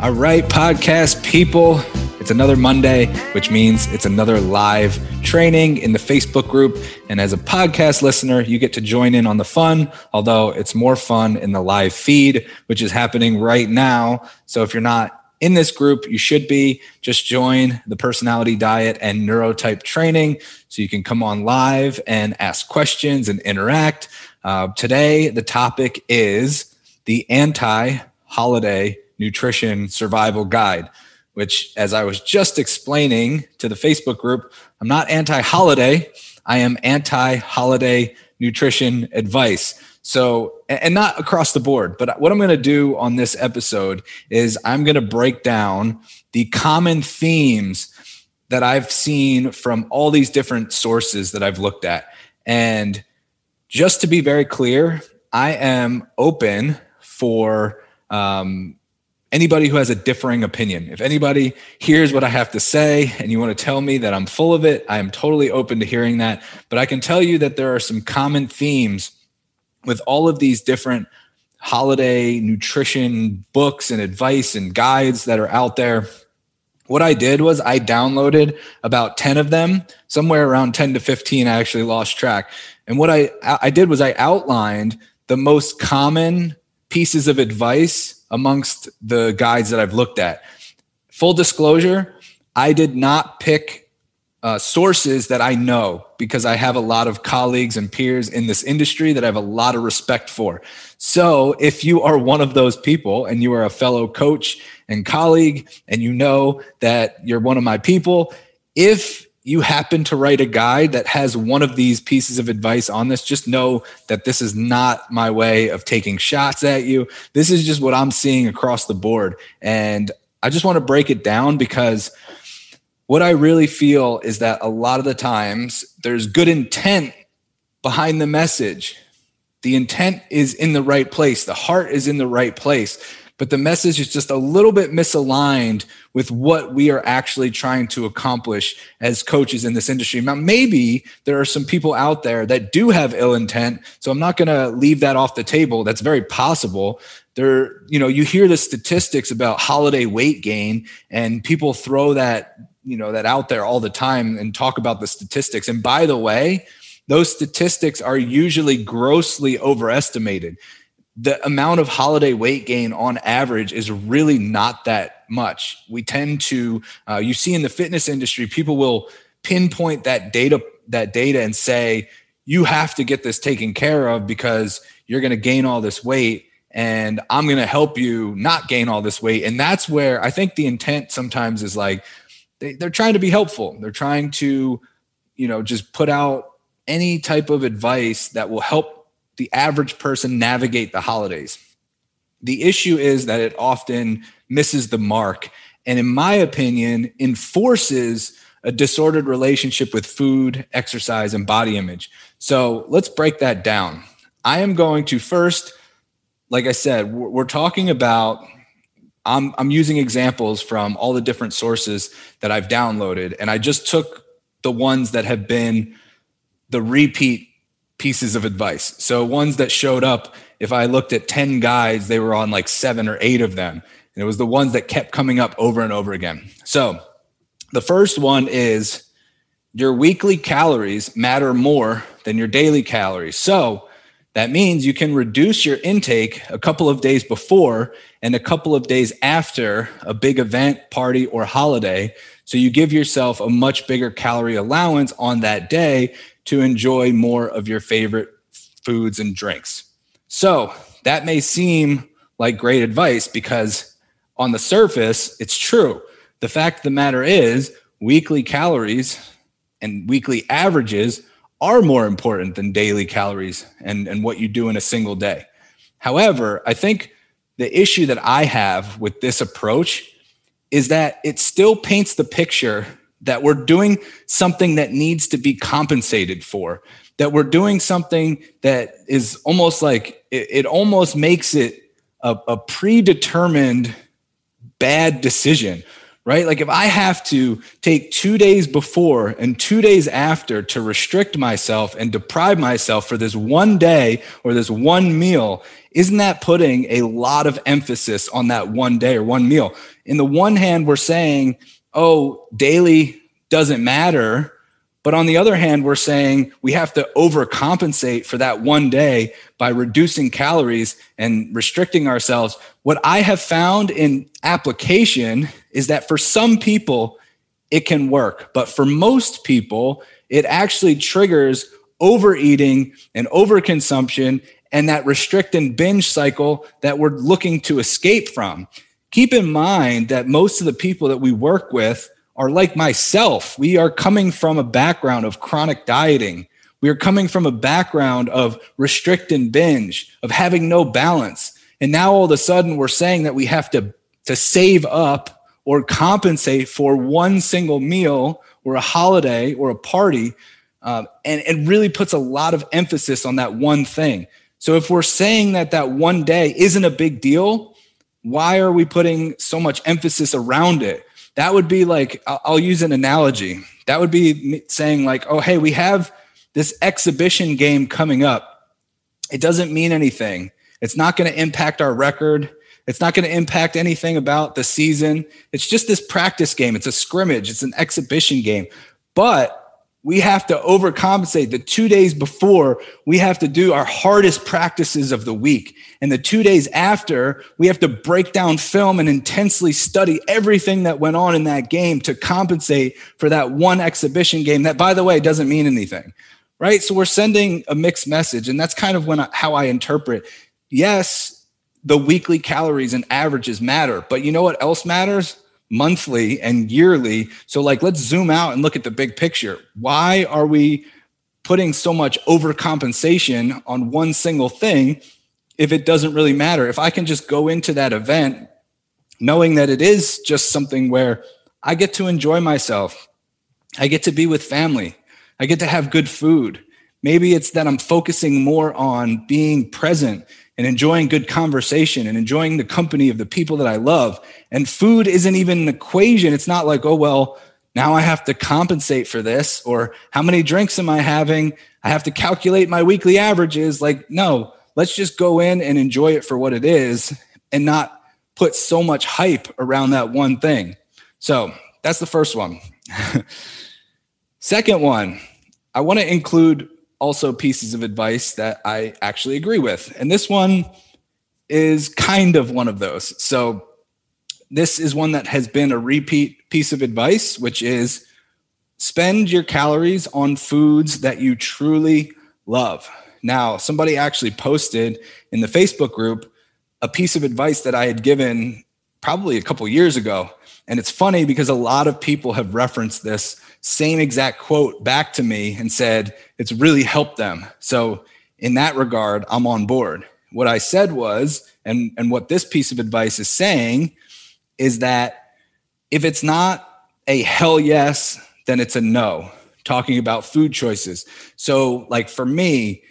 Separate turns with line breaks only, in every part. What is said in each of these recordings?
All right, podcast people. It's another Monday, which means it's another live training in the Facebook group. And as a podcast listener, you get to join in on the fun, although it's more fun in the live feed, which is happening right now. So if you're not in this group, you should be. Just join the personality diet and neurotype training so you can come on live and ask questions and interact. Uh, today, the topic is the anti holiday nutrition survival guide, which, as I was just explaining to the Facebook group, I'm not anti holiday, I am anti holiday nutrition advice. So, and not across the board, but what I'm going to do on this episode is I'm going to break down the common themes that I've seen from all these different sources that I've looked at. And just to be very clear, I am open for um, anybody who has a differing opinion. If anybody hears what I have to say and you want to tell me that I'm full of it, I am totally open to hearing that. But I can tell you that there are some common themes with all of these different holiday nutrition books and advice and guides that are out there. What I did was I downloaded about 10 of them, somewhere around 10 to 15. I actually lost track. And what I, I did was I outlined the most common pieces of advice amongst the guides that I've looked at. Full disclosure, I did not pick uh, sources that I know because I have a lot of colleagues and peers in this industry that I have a lot of respect for. So if you are one of those people and you are a fellow coach and colleague and you know that you're one of my people, if you happen to write a guide that has one of these pieces of advice on this, just know that this is not my way of taking shots at you. This is just what I'm seeing across the board. And I just want to break it down because what I really feel is that a lot of the times there's good intent behind the message. The intent is in the right place, the heart is in the right place but the message is just a little bit misaligned with what we are actually trying to accomplish as coaches in this industry. Now, maybe there are some people out there that do have ill intent. So I'm not going to leave that off the table. That's very possible. There, you know, you hear the statistics about holiday weight gain, and people throw that, you know, that out there all the time and talk about the statistics. And by the way, those statistics are usually grossly overestimated the amount of holiday weight gain on average is really not that much. We tend to, uh, you see in the fitness industry, people will pinpoint that data, that data, and say you have to get this taken care of because you're going to gain all this weight, and I'm going to help you not gain all this weight. And that's where I think the intent sometimes is like they, they're trying to be helpful. They're trying to, you know, just put out any type of advice that will help the average person navigate the holidays. The issue is that it often misses the mark. And in my opinion, enforces a disordered relationship with food, exercise, and body image. So let's break that down. I am going to first, like I said, we're talking about, I'm, I'm using examples from all the different sources that I've downloaded. And I just took the ones that have been the repeat pieces of advice. So ones that showed up, if I looked at 10 guides, they were on like seven or eight of them. And it was the ones that kept coming up over and over again. So the first one is your weekly calories matter more than your daily calories. So that means you can reduce your intake a couple of days before and a couple of days after a big event, party, or holiday. So you give yourself a much bigger calorie allowance on that day to enjoy more of your favorite foods and drinks. So that may seem like great advice because on the surface, it's true. The fact of the matter is, weekly calories and weekly averages are more important than daily calories and, and what you do in a single day. However, I think the issue that I have with this approach is that it still paints the picture that we're doing something that needs to be compensated for, that we're doing something that is almost like it, it almost makes it a, a predetermined bad decision right? Like if I have to take two days before and two days after to restrict myself and deprive myself for this one day or this one meal, isn't that putting a lot of emphasis on that one day or one meal? In the one hand, we're saying, oh, daily doesn't matter. But on the other hand, we're saying we have to overcompensate for that one day by reducing calories and restricting ourselves. What I have found in application is that for some people, it can work. But for most people, it actually triggers overeating and overconsumption and that restrict and binge cycle that we're looking to escape from. Keep in mind that most of the people that we work with are like myself. We are coming from a background of chronic dieting. We are coming from a background of restrict and binge, of having no balance. And now all of a sudden we're saying that we have to, to save up or compensate for one single meal or a holiday or a party. Um, and it really puts a lot of emphasis on that one thing. So if we're saying that that one day isn't a big deal, why are we putting so much emphasis around it? That would be like, I'll use an analogy. That would be saying, like, oh, hey, we have this exhibition game coming up. It doesn't mean anything. It's not going to impact our record. It's not going to impact anything about the season. It's just this practice game. It's a scrimmage, it's an exhibition game. But we have to overcompensate. The two days before we have to do our hardest practices of the week. And the two days after we have to break down film and intensely study everything that went on in that game to compensate for that one exhibition game that by the way doesn't mean anything right? So we're sending a mixed message and that's kind of when I, how i interpret yes the weekly calories and averages matter but you know what else matters monthly and yearly. So, like, let's zoom out and look at the big picture. Why are we putting so much overcompensation on one single thing if it doesn't really matter? If I can just go into that event knowing that it is just something where I get to enjoy myself, I get to be with family, I get to have good food. Maybe it's that I'm focusing more on being present and enjoying good conversation and enjoying the company of the people that I love. And food isn't even an equation. It's not like, oh, well, now I have to compensate for this, or how many drinks am I having? I have to calculate my weekly averages. Like, no, let's just go in and enjoy it for what it is and not put so much hype around that one thing. So that's the first one. Second one, I want to include also pieces of advice that I actually agree with. And this one is kind of one of those. So, this is one that has been a repeat piece of advice, which is spend your calories on foods that you truly love. Now, somebody actually posted in the Facebook group a piece of advice that I had given probably a couple years ago. And it's funny because a lot of people have referenced this same exact quote back to me and said it's really helped them. So, in that regard, I'm on board. What I said was, and, and what this piece of advice is saying, is that if it's not a hell yes, then it's a no, talking about food choices. So, like for me,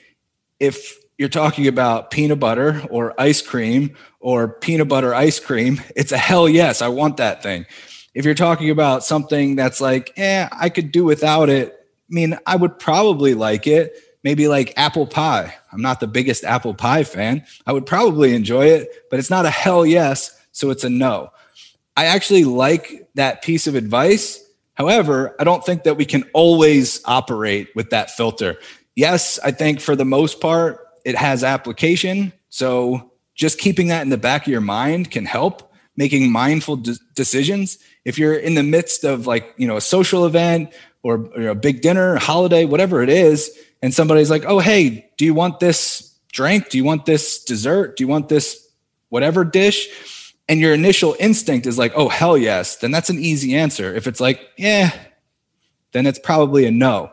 if you're talking about peanut butter or ice cream or peanut butter ice cream, it's a hell yes, I want that thing if you're talking about something that's like, eh, I could do without it, I mean, I would probably like it. Maybe like apple pie. I'm not the biggest apple pie fan. I would probably enjoy it, but it's not a hell yes. So it's a no. I actually like that piece of advice. However, I don't think that we can always operate with that filter. Yes, I think for the most part, it has application. So just keeping that in the back of your mind can help making mindful de- decisions. If you're in the midst of like you know a social event or, or a big dinner holiday whatever it is and somebody's like oh hey do you want this drink? Do you want this dessert? Do you want this whatever dish? And your initial instinct is like oh hell yes. Then that's an easy answer. If it's like yeah then it's probably a no.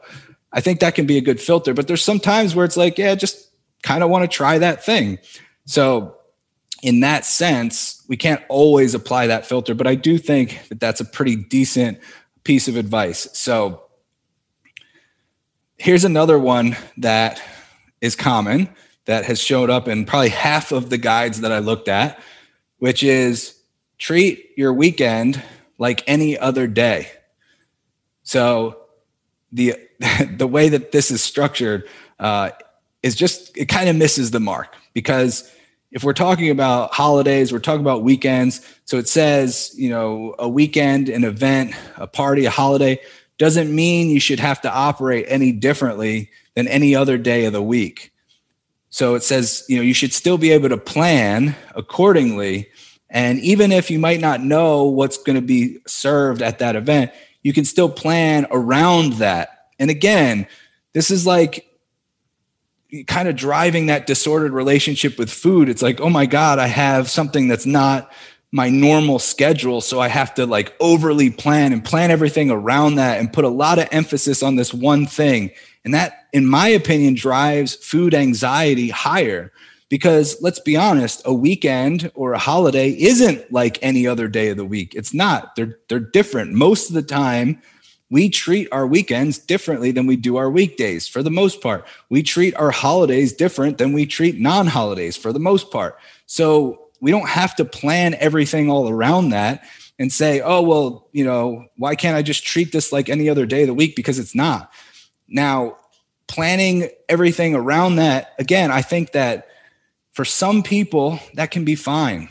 I think that can be a good filter but there's some times where it's like yeah just kind of want to try that thing so in that sense, we can't always apply that filter, but I do think that that's a pretty decent piece of advice. So here's another one that is common that has showed up in probably half of the guides that I looked at, which is treat your weekend like any other day. So the the way that this is structured uh, is just it kind of misses the mark because if we're talking about holidays, we're talking about weekends. So it says, you know, a weekend, an event, a party, a holiday doesn't mean you should have to operate any differently than any other day of the week. So it says, you know, you should still be able to plan accordingly. And even if you might not know what's going to be served at that event, you can still plan around that. And again, this is like kind of driving that disordered relationship with food. It's like, oh my God, I have something that's not my normal schedule. So I have to like overly plan and plan everything around that and put a lot of emphasis on this one thing. And that, in my opinion, drives food anxiety higher because let's be honest, a weekend or a holiday isn't like any other day of the week. It's not. They're they're different. Most of the time, we treat our weekends differently than we do our weekdays for the most part. We treat our holidays different than we treat non-holidays for the most part. So we don't have to plan everything all around that and say, oh, well, you know, why can't I just treat this like any other day of the week? Because it's not. Now, planning everything around that, again, I think that for some people, that can be fine.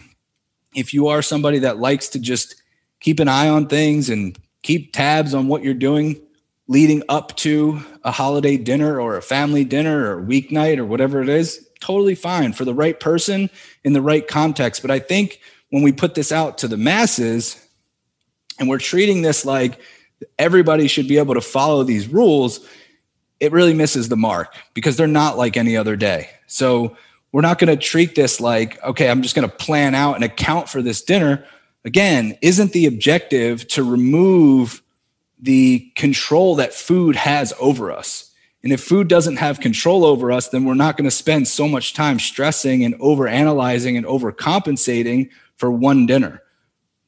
If you are somebody that likes to just keep an eye on things and keep tabs on what you're doing leading up to a holiday dinner or a family dinner or weeknight or whatever it is, totally fine for the right person in the right context. But I think when we put this out to the masses and we're treating this like everybody should be able to follow these rules, it really misses the mark because they're not like any other day. So we're not going to treat this like, okay, I'm just going to plan out and account for this dinner. Again, isn't the objective to remove the control that food has over us? And if food doesn't have control over us, then we're not going to spend so much time stressing and over analyzing and overcompensating for one dinner,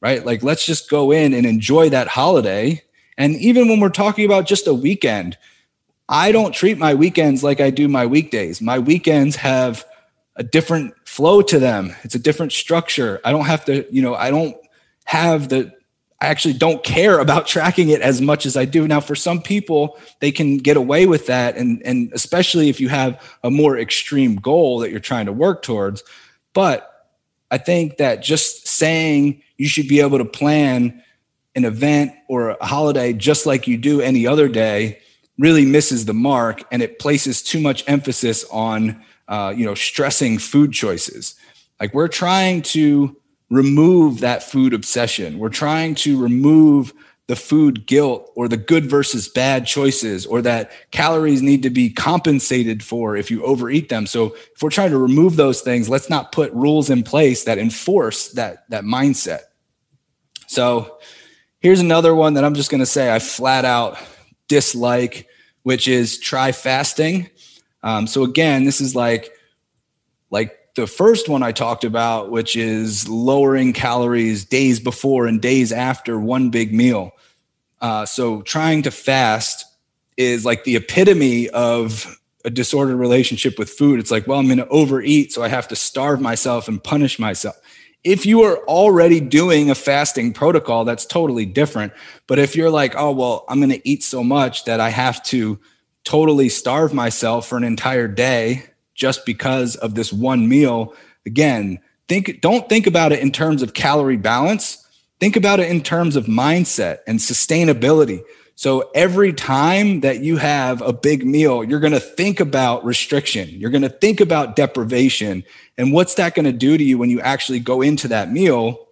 right? Like, let's just go in and enjoy that holiday. And even when we're talking about just a weekend, I don't treat my weekends like I do my weekdays. My weekends have a different flow to them. It's a different structure. I don't have to, you know, I don't have the I actually don't care about tracking it as much as I do. Now, for some people, they can get away with that. And, and especially if you have a more extreme goal that you're trying to work towards. But I think that just saying you should be able to plan an event or a holiday just like you do any other day really misses the mark and it places too much emphasis on uh, you know stressing food choices like we're trying to remove that food obsession. We're trying to remove the food guilt or the good versus bad choices or that calories need to be compensated for if you overeat them. So if we're trying to remove those things, let's not put rules in place that enforce that that mindset. So here's another one that I'm just going to say I flat out dislike, which is try fasting. Um, so again, this is like like the first one I talked about, which is lowering calories days before and days after one big meal. Uh, so trying to fast is like the epitome of a disordered relationship with food. It's like, well, I'm going to overeat, so I have to starve myself and punish myself. If you are already doing a fasting protocol, that's totally different. But if you're like, oh, well, I'm going to eat so much that I have to totally starve myself for an entire day just because of this one meal. Again, think don't think about it in terms of calorie balance. Think about it in terms of mindset and sustainability. So every time that you have a big meal, you're going to think about restriction. You're going to think about deprivation. And what's that going to do to you when you actually go into that meal?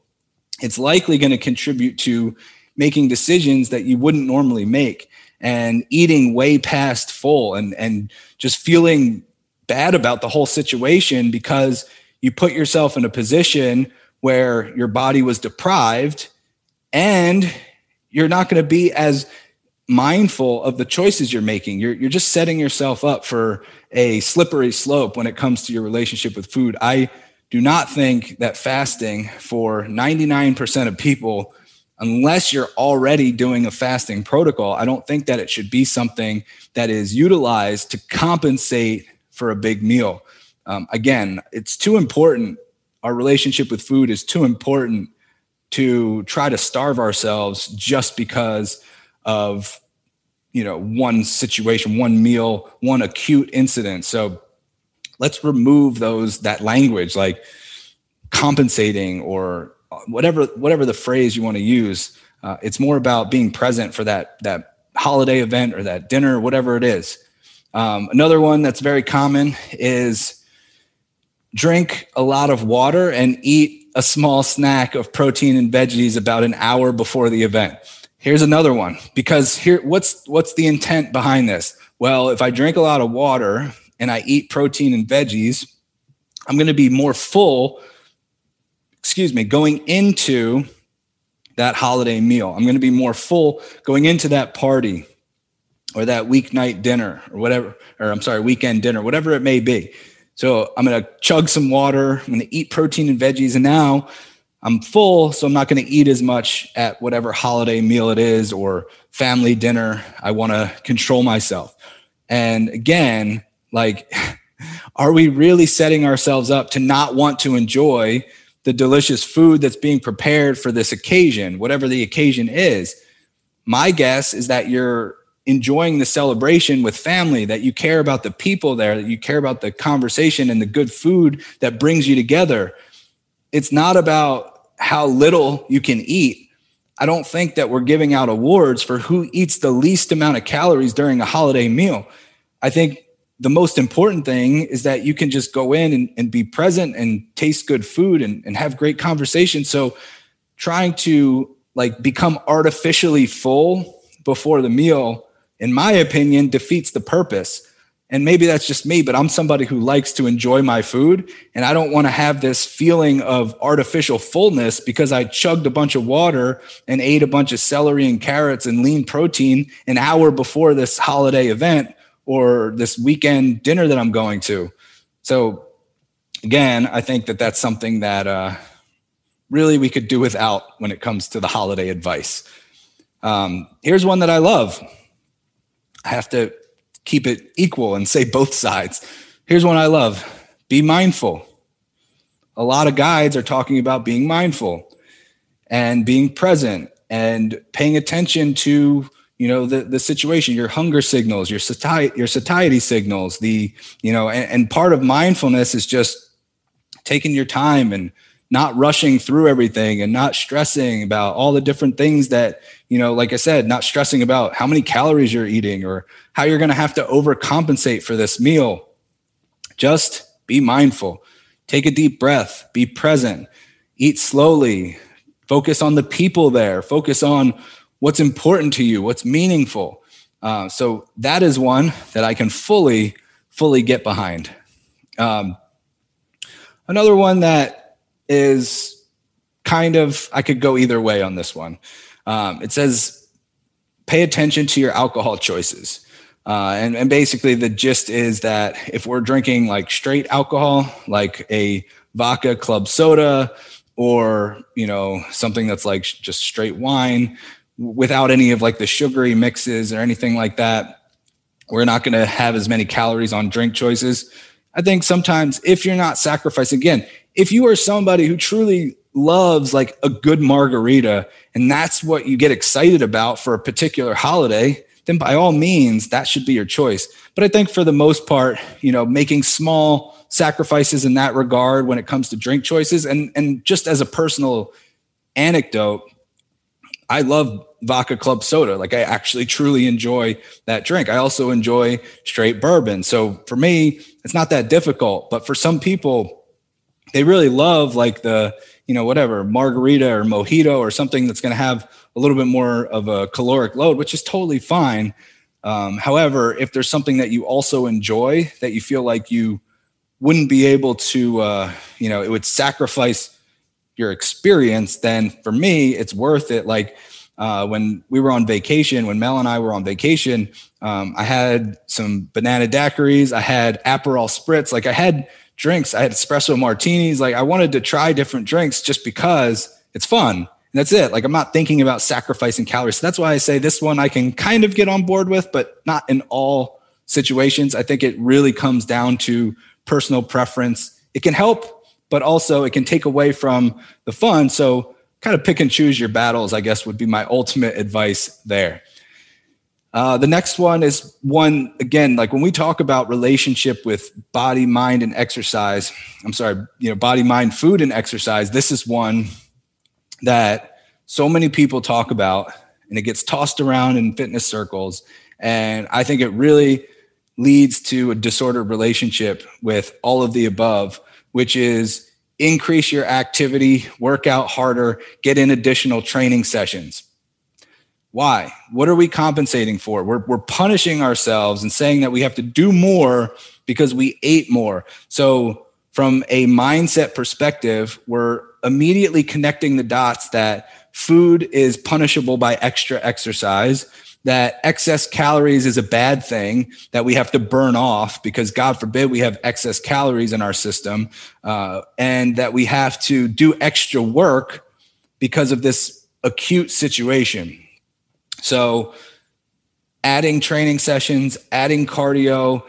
It's likely going to contribute to making decisions that you wouldn't normally make and eating way past full and and just feeling bad about the whole situation because you put yourself in a position where your body was deprived and you're not going to be as mindful of the choices you're making. You're, you're just setting yourself up for a slippery slope when it comes to your relationship with food. I do not think that fasting for 99% of people, unless you're already doing a fasting protocol, I don't think that it should be something that is utilized to compensate for a big meal. Um, again, it's too important. Our relationship with food is too important to try to starve ourselves just because of you know one situation one meal one acute incident so let's remove those that language like compensating or whatever whatever the phrase you want to use uh, it's more about being present for that that holiday event or that dinner whatever it is um, another one that's very common is drink a lot of water and eat a small snack of protein and veggies about an hour before the event. Here's another one because here what's what's the intent behind this? Well if i drink a lot of water and i eat protein and veggies i'm going to be more full excuse me, going into that holiday meal. I'm going to be more full going into that party or that weeknight dinner or whatever, or I'm sorry, weekend dinner, whatever it may be. So I'm going to chug some water. I'm going to eat protein and veggies. And now I'm full, so I'm not going to eat as much at whatever holiday meal it is or family dinner. I want to control myself. And again, like, are we really setting ourselves up to not want to enjoy the delicious food that's being prepared for this occasion, whatever the occasion is. My guess is that you're enjoying the celebration with family, that you care about the people there, that you care about the conversation and the good food that brings you together. It's not about how little you can eat. I don't think that we're giving out awards for who eats the least amount of calories during a holiday meal. I think the most important thing is that you can just go in and, and be present and taste good food and, and have great conversation. So trying to like become artificially full before the meal, in my opinion, defeats the purpose. And maybe that's just me, but I'm somebody who likes to enjoy my food. And I don't want to have this feeling of artificial fullness because I chugged a bunch of water and ate a bunch of celery and carrots and lean protein an hour before this holiday event or this weekend dinner that I'm going to. So again, I think that that's something that uh, really we could do without when it comes to the holiday advice. Um, here's one that I love. I have to keep it equal and say both sides. Here's one I love be mindful. A lot of guides are talking about being mindful and being present and paying attention to you know the the situation your hunger signals your satiety your satiety signals the you know and, and part of mindfulness is just taking your time and not rushing through everything and not stressing about all the different things that you know like i said not stressing about how many calories you're eating or how you're going to have to overcompensate for this meal. Just be mindful. Take a deep breath. Be present. Eat slowly. Focus on the people there. Focus on what's important to you, what's meaningful. Uh, so that is one that I can fully, fully get behind. Um, another one that is kind of, I could go either way on this one. Um, it says, pay attention to your alcohol choices. Uh, and, and basically, the gist is that if we're drinking like straight alcohol, like a vodka club soda, or you know something that's like just straight wine without any of like the sugary mixes or anything like that. We're not going to have as many calories on drink choices. I think sometimes if you're not sacrificing, again, if you are somebody who truly loves like a good margarita and that's what you get excited about for a particular holiday, then by all means, that should be your choice. But I think for the most part, you know, making small sacrifices in that regard when it comes to drink choices and and just as a personal anecdote, I love vodka club soda. Like I actually truly enjoy that drink. I also enjoy straight bourbon. So for me, it's not that difficult. But for some people, they really love like the, you know, whatever, margarita or mojito or something that's going to have a little bit more of a caloric load, which is totally fine. Um, however, if there's something that you also enjoy that you feel like you wouldn't be able to, uh, you know, it would sacrifice your experience, then for me, it's worth it. Like uh, when we were on vacation, when Mel and I were on vacation, um, I had some banana daiquiris, I had Aperol spritz, like I had drinks, I had espresso martinis. Like I wanted to try different drinks just because it's fun. And that's it. Like I'm not thinking about sacrificing calories. So that's why I say this one I can kind of get on board with, but not in all situations. I think it really comes down to personal preference. It can help but also it can take away from the fun. So kind of pick and choose your battles, I guess would be my ultimate advice there. Uh, the next one is one, again, like when we talk about relationship with body, mind, and exercise, I'm sorry, you know, body, mind, food, and exercise, this is one that so many people talk about and it gets tossed around in fitness circles. And I think it really leads to a disordered relationship with all of the above, which is increase your activity, work out harder, get in additional training sessions. Why? What are we compensating for? We're, we're punishing ourselves and saying that we have to do more because we ate more. So, from a mindset perspective, we're immediately connecting the dots that food is punishable by extra exercise, that excess calories is a bad thing that we have to burn off because, God forbid, we have excess calories in our system, uh, and that we have to do extra work because of this acute situation. So, adding training sessions, adding cardio,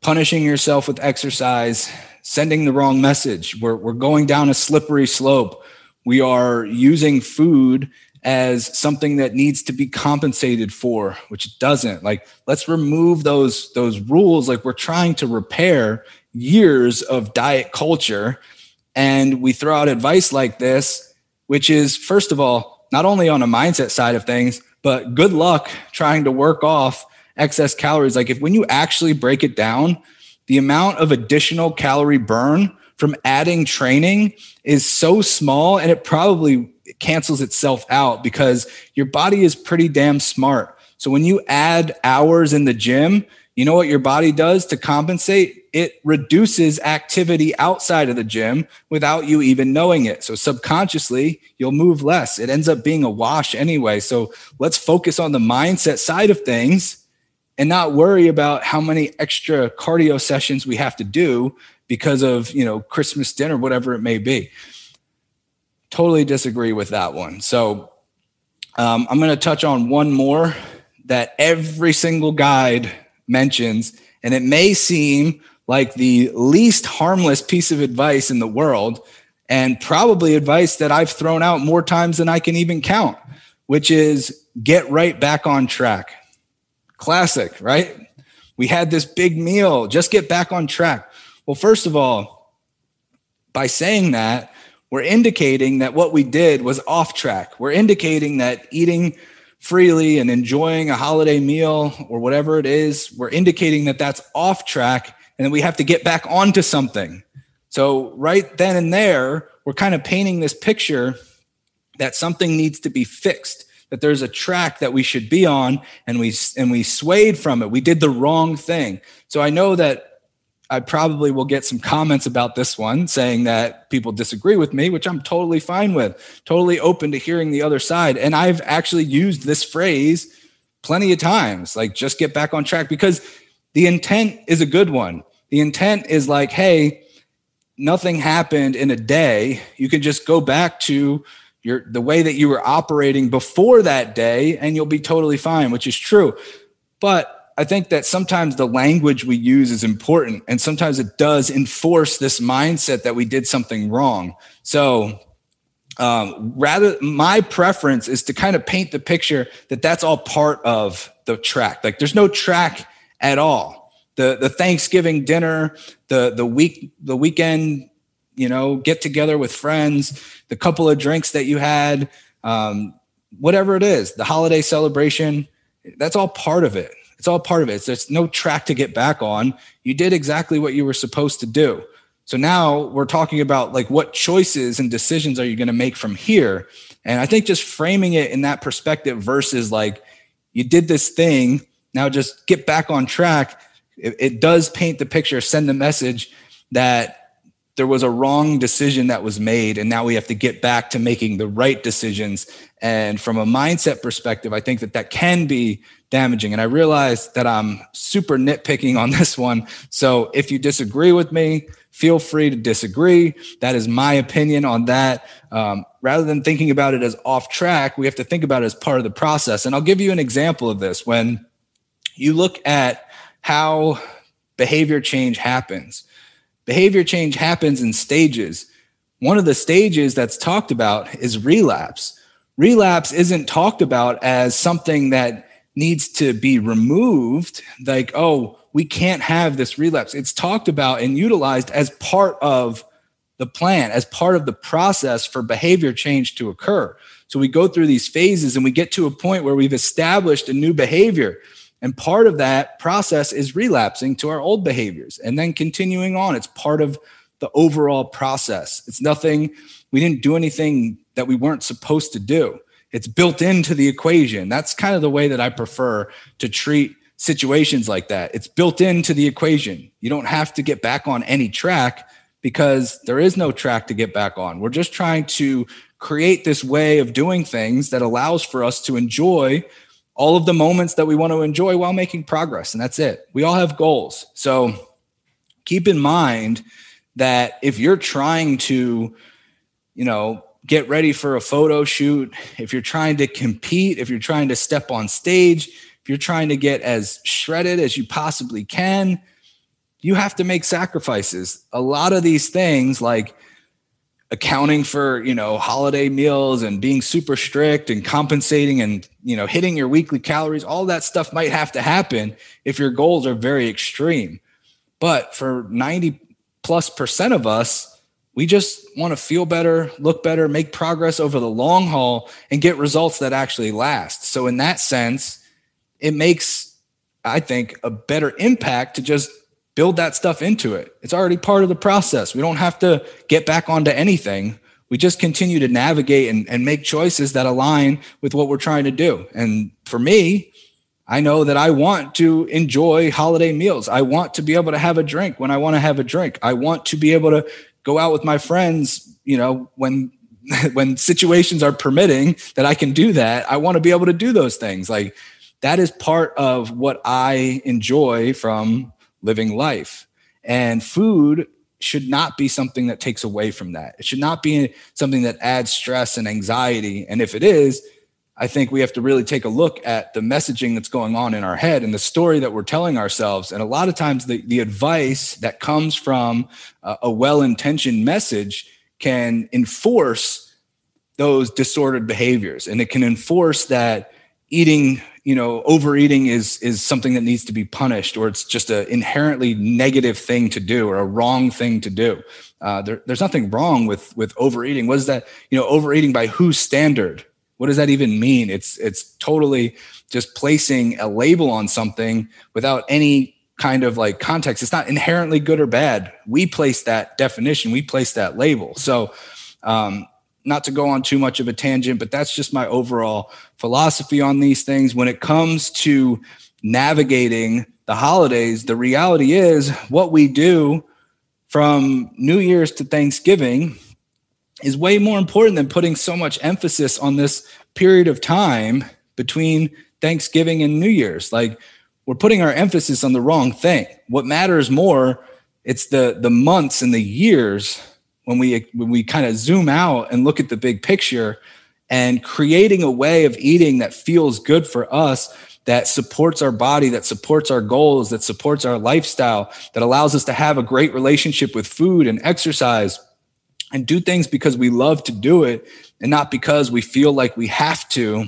punishing yourself with exercise, sending the wrong message. We're, we're going down a slippery slope. We are using food as something that needs to be compensated for, which it doesn't. Like, let's remove those, those rules. Like, we're trying to repair years of diet culture. And we throw out advice like this, which is, first of all, not only on a mindset side of things, but good luck trying to work off excess calories. Like if when you actually break it down, the amount of additional calorie burn from adding training is so small and it probably cancels itself out because your body is pretty damn smart. So when you add hours in the gym, you know what your body does to compensate? It reduces activity outside of the gym without you even knowing it. So subconsciously, you'll move less. It ends up being a wash anyway. So let's focus on the mindset side of things and not worry about how many extra cardio sessions we have to do because of, you know, Christmas dinner, whatever it may be. Totally disagree with that one. So um, I'm going to touch on one more that every single guide mentions, and it may seem like the least harmless piece of advice in the world, and probably advice that I've thrown out more times than I can even count, which is get right back on track. Classic, right? We had this big meal, just get back on track. Well, first of all, by saying that, we're indicating that what we did was off track. We're indicating that eating freely and enjoying a holiday meal or whatever it is, we're indicating that that's off track and we have to get back onto something. So, right then and there, we're kind of painting this picture that something needs to be fixed that there's a track that we should be on and we and we swayed from it we did the wrong thing so i know that I probably will get some comments about this one saying that people disagree with me, which I'm totally fine with, totally open to hearing the other side. And I've actually used this phrase plenty of times, like just get back on track because the intent is a good one. The intent is like, hey, nothing happened in a day. You can just go back to your the way that you were operating before that day and you'll be totally fine, which is true. But I think that sometimes the language we use is important and sometimes it does enforce this mindset that we did something wrong. So, um, rather, my preference is to kind of paint the picture that that's all part of the track. Like there's no track at all. The, the Thanksgiving dinner, the, the week, the weekend, you know, get together with friends, the couple of drinks that you had, um, whatever it is, the holiday celebration, that's all part of it it's all part of it. There's no track to get back on. You did exactly what you were supposed to do. So now we're talking about like what choices and decisions are you going to make from here? And I think just framing it in that perspective versus like you did this thing, now just get back on track. It, it does paint the picture, send the message that there was a wrong decision that was made and now we have to get back to making the right decisions and from a mindset perspective i think that that can be damaging. And I realize that I'm super nitpicking on this one. So if you disagree with me, feel free to disagree. That is my opinion on that. Um, rather than thinking about it as off track, we have to think about it as part of the process. And I'll give you an example of this. When you look at how behavior change happens, behavior change happens in stages. one of the stages that's talked about is relapse. Relapse isn't talked about as something that needs to be removed, like, oh, we can't have this relapse. It's talked about and utilized as part of the plan, as part of the process for behavior change to occur. So we go through these phases and we get to a point where we've established a new behavior. And part of that process is relapsing to our old behaviors and then continuing on. It's part of the overall process. It's nothing, we didn't do anything that we weren't supposed to do. It's built into the equation. That's kind of the way that I prefer to treat situations like that. It's built into the equation. You don't have to get back on any track because there is no track to get back on. We're just trying to create this way of doing things that allows for us to enjoy all of the moments that we want to enjoy while making progress. And that's it. We all have goals. So keep in mind that if you're trying to, you know, get ready for a photo shoot, if you're trying to compete, if you're trying to step on stage, if you're trying to get as shredded as you possibly can, you have to make sacrifices. A lot of these things, like accounting for you know holiday meals and being super strict and compensating and you know hitting your weekly calories all that stuff might have to happen if your goals are very extreme. But for 90 plus percent of us we just want to feel better look better make progress over the long haul and get results that actually last. So in that sense it makes i think a better impact to just build that stuff into it. It's already part of the process. We don't have to get back onto anything. We just continue to navigate and, and make choices that align with what we're trying to do. And for me, I know that I want to enjoy holiday meals. I want to be able to have a drink when I want to have a drink. I want to be able to go out with my friends, you know, when when situations are permitting that I can do that. I want to be able to do those things. Like that is part of what I enjoy from living life. And food should not be something that takes away from that. It should not be something that adds stress and anxiety. And if it is, I think we have to really take a look at the messaging that's going on in our head and the story that we're telling ourselves. And a lot of times, the, the advice that comes from a well intentioned message can enforce those disordered behaviors. And it can enforce that eating you know overeating is is something that needs to be punished or it's just an inherently negative thing to do or a wrong thing to do. Uh, there, there's nothing wrong with with overeating. What is that you know overeating by whose standard? What does that even mean? It's it's totally just placing a label on something without any kind of like context. It's not inherently good or bad. We place that definition. We place that label. So um, not to go on too much of a tangent, but that's just my overall philosophy on these things. When it comes to navigating the holidays, the reality is what we do from New Year's to Thanksgiving is way more important than putting so much emphasis on this period of time between Thanksgiving and New Year's. Like we're putting our emphasis on the wrong thing. What matters more, it's the the months and the years when we when we kind of zoom out and look at the big picture and creating a way of eating that feels good for us that supports our body that supports our goals that supports our lifestyle that allows us to have a great relationship with food and exercise and do things because we love to do it and not because we feel like we have to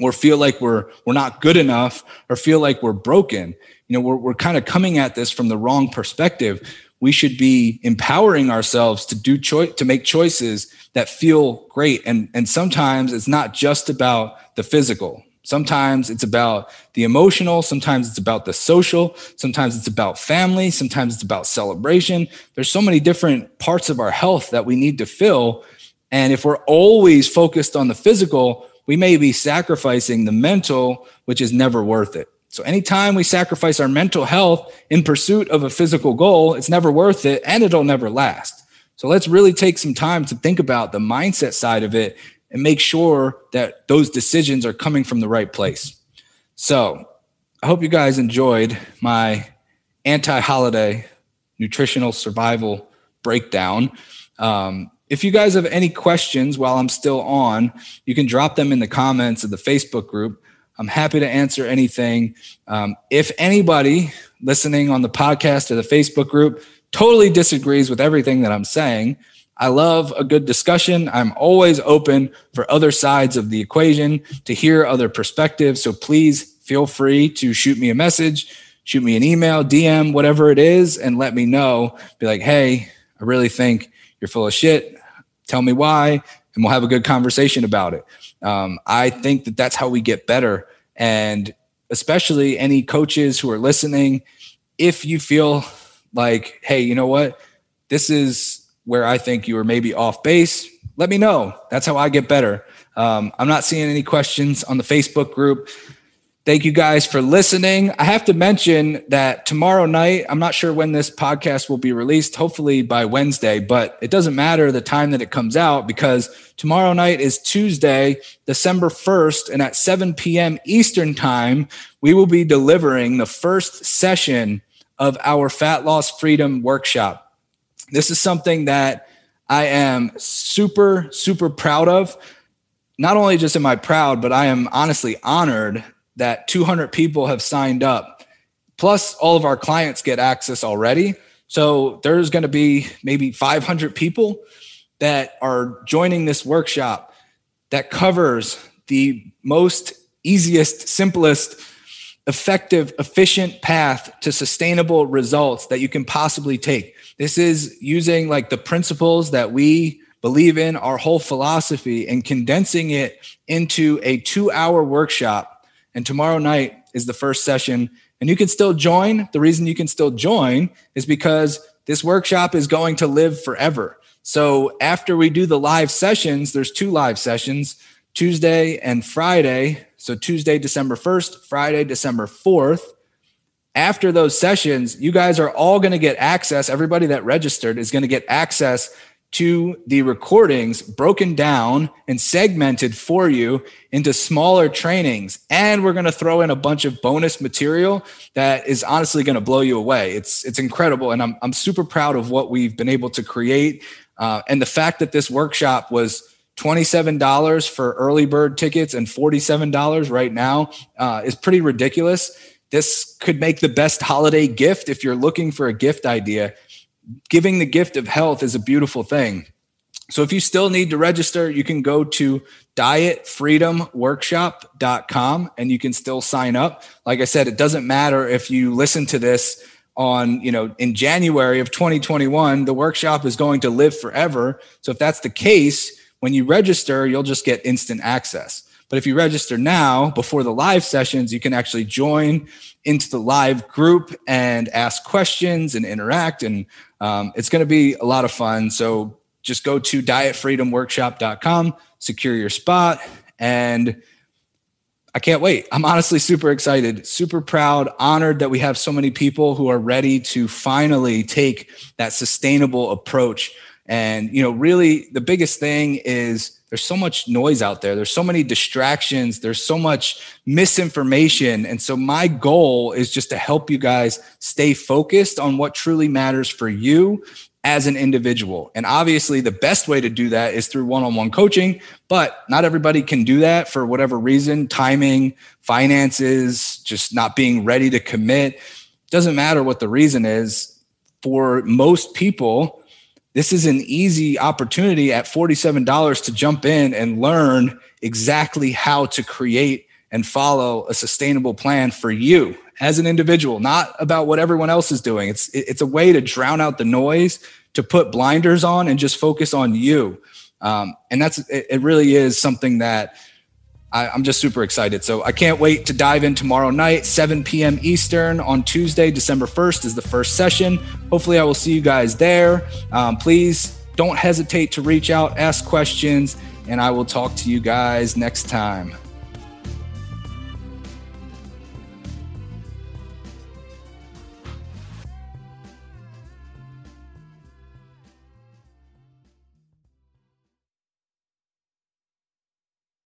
or feel like we're we're not good enough or feel like we're broken. You know we're, we're kind of coming at this from the wrong perspective we should be empowering ourselves to do choice to make choices that feel great. And and sometimes it's not just about the physical. Sometimes it's about the emotional. Sometimes it's about the social. Sometimes it's about family. Sometimes it's about celebration. There's so many different parts of our health that we need to fill. And if we're always focused on the physical we may be sacrificing the mental which is never worth it so anytime we sacrifice our mental health in pursuit of a physical goal, it's never worth it and it'll never last. So let's really take some time to think about the mindset side of it and make sure that those decisions are coming from the right place. So I hope you guys enjoyed my anti holiday nutritional survival breakdown. Um, if you guys have any questions while I'm still on, you can drop them in the comments of the Facebook group. I'm happy to answer anything. Um, if anybody listening on the podcast or the Facebook group totally disagrees with everything that I'm saying, I love a good discussion. I'm always open for other sides of the equation to hear other perspectives. So please feel free to shoot me a message, shoot me an email, DM, whatever it is, and let me know. Be like, hey, I really think you're full of shit. Tell me why, and we'll have a good conversation about it. Um, I think that that's how we get better. And especially any coaches who are listening, if you feel like, hey, you know what? This is where I think you are maybe off base. Let me know. That's how I get better. Um, I'm not seeing any questions on the Facebook group. Thank you guys for listening. I have to mention that tomorrow night, I'm not sure when this podcast will be released, hopefully by Wednesday, but it doesn't matter the time that it comes out because tomorrow night is Tuesday, December 1st, and at 7 p.m. Eastern Time, we will be delivering the first session of our Fat Loss Freedom Workshop. This is something that I am super, super proud of. Not only just am I proud, but I am honestly honored that 200 people have signed up. Plus, all of our clients get access already. So there's going to be maybe 500 people that are joining this workshop that covers the most easiest, simplest, effective, efficient path to sustainable results that you can possibly take. This is using like the principles that we believe in, our whole philosophy, and condensing it into a two hour workshop and tomorrow night is the first session. And you can still join. The reason you can still join is because this workshop is going to live forever. So after we do the live sessions, there's two live sessions Tuesday and Friday. So Tuesday, December 1st, Friday, December 4th. After those sessions, you guys are all going to get access. Everybody that registered is going to get access to the recordings broken down and segmented for you into smaller trainings. And we're going to throw in a bunch of bonus material that is honestly going to blow you away. It's, it's incredible. And I'm, I'm super proud of what we've been able to create. Uh, and the fact that this workshop was $27 for early bird tickets and $47 right now uh, is pretty ridiculous. This could make the best holiday gift if you're looking for a gift idea giving the gift of health is a beautiful thing. So if you still need to register, you can go to dietfreedomworkshop.com and you can still sign up. Like I said, it doesn't matter if you listen to this on, you know, in January of 2021, the workshop is going to live forever. So if that's the case, when you register, you'll just get instant access. But if you register now before the live sessions, you can actually join into the live group and ask questions and interact. And um, it's going to be a lot of fun. So just go to dietfreedomworkshop.com, secure your spot, and I can't wait. I'm honestly super excited, super proud, honored that we have so many people who are ready to finally take that sustainable approach. And, you know, really the biggest thing is there's so much noise out there. There's so many distractions. There's so much misinformation. And so my goal is just to help you guys stay focused on what truly matters for you as an individual. And obviously the best way to do that is through one-on-one coaching, but not everybody can do that for whatever reason, timing, finances, just not being ready to commit. Doesn't matter what the reason is. For most people, this is an easy opportunity at $47 to jump in and learn exactly how to create and follow a sustainable plan for you as an individual, not about what everyone else is doing. It's it's a way to drown out the noise, to put blinders on, and just focus on you. Um, and that's it. Really is something that I, am just super excited. So I can't wait to dive in tomorrow night, 7 p.m. Eastern on Tuesday, December 1st is the first session. Hopefully, I will see you guys there. Um, please don't hesitate to reach out, ask questions, and I will talk to you guys next time.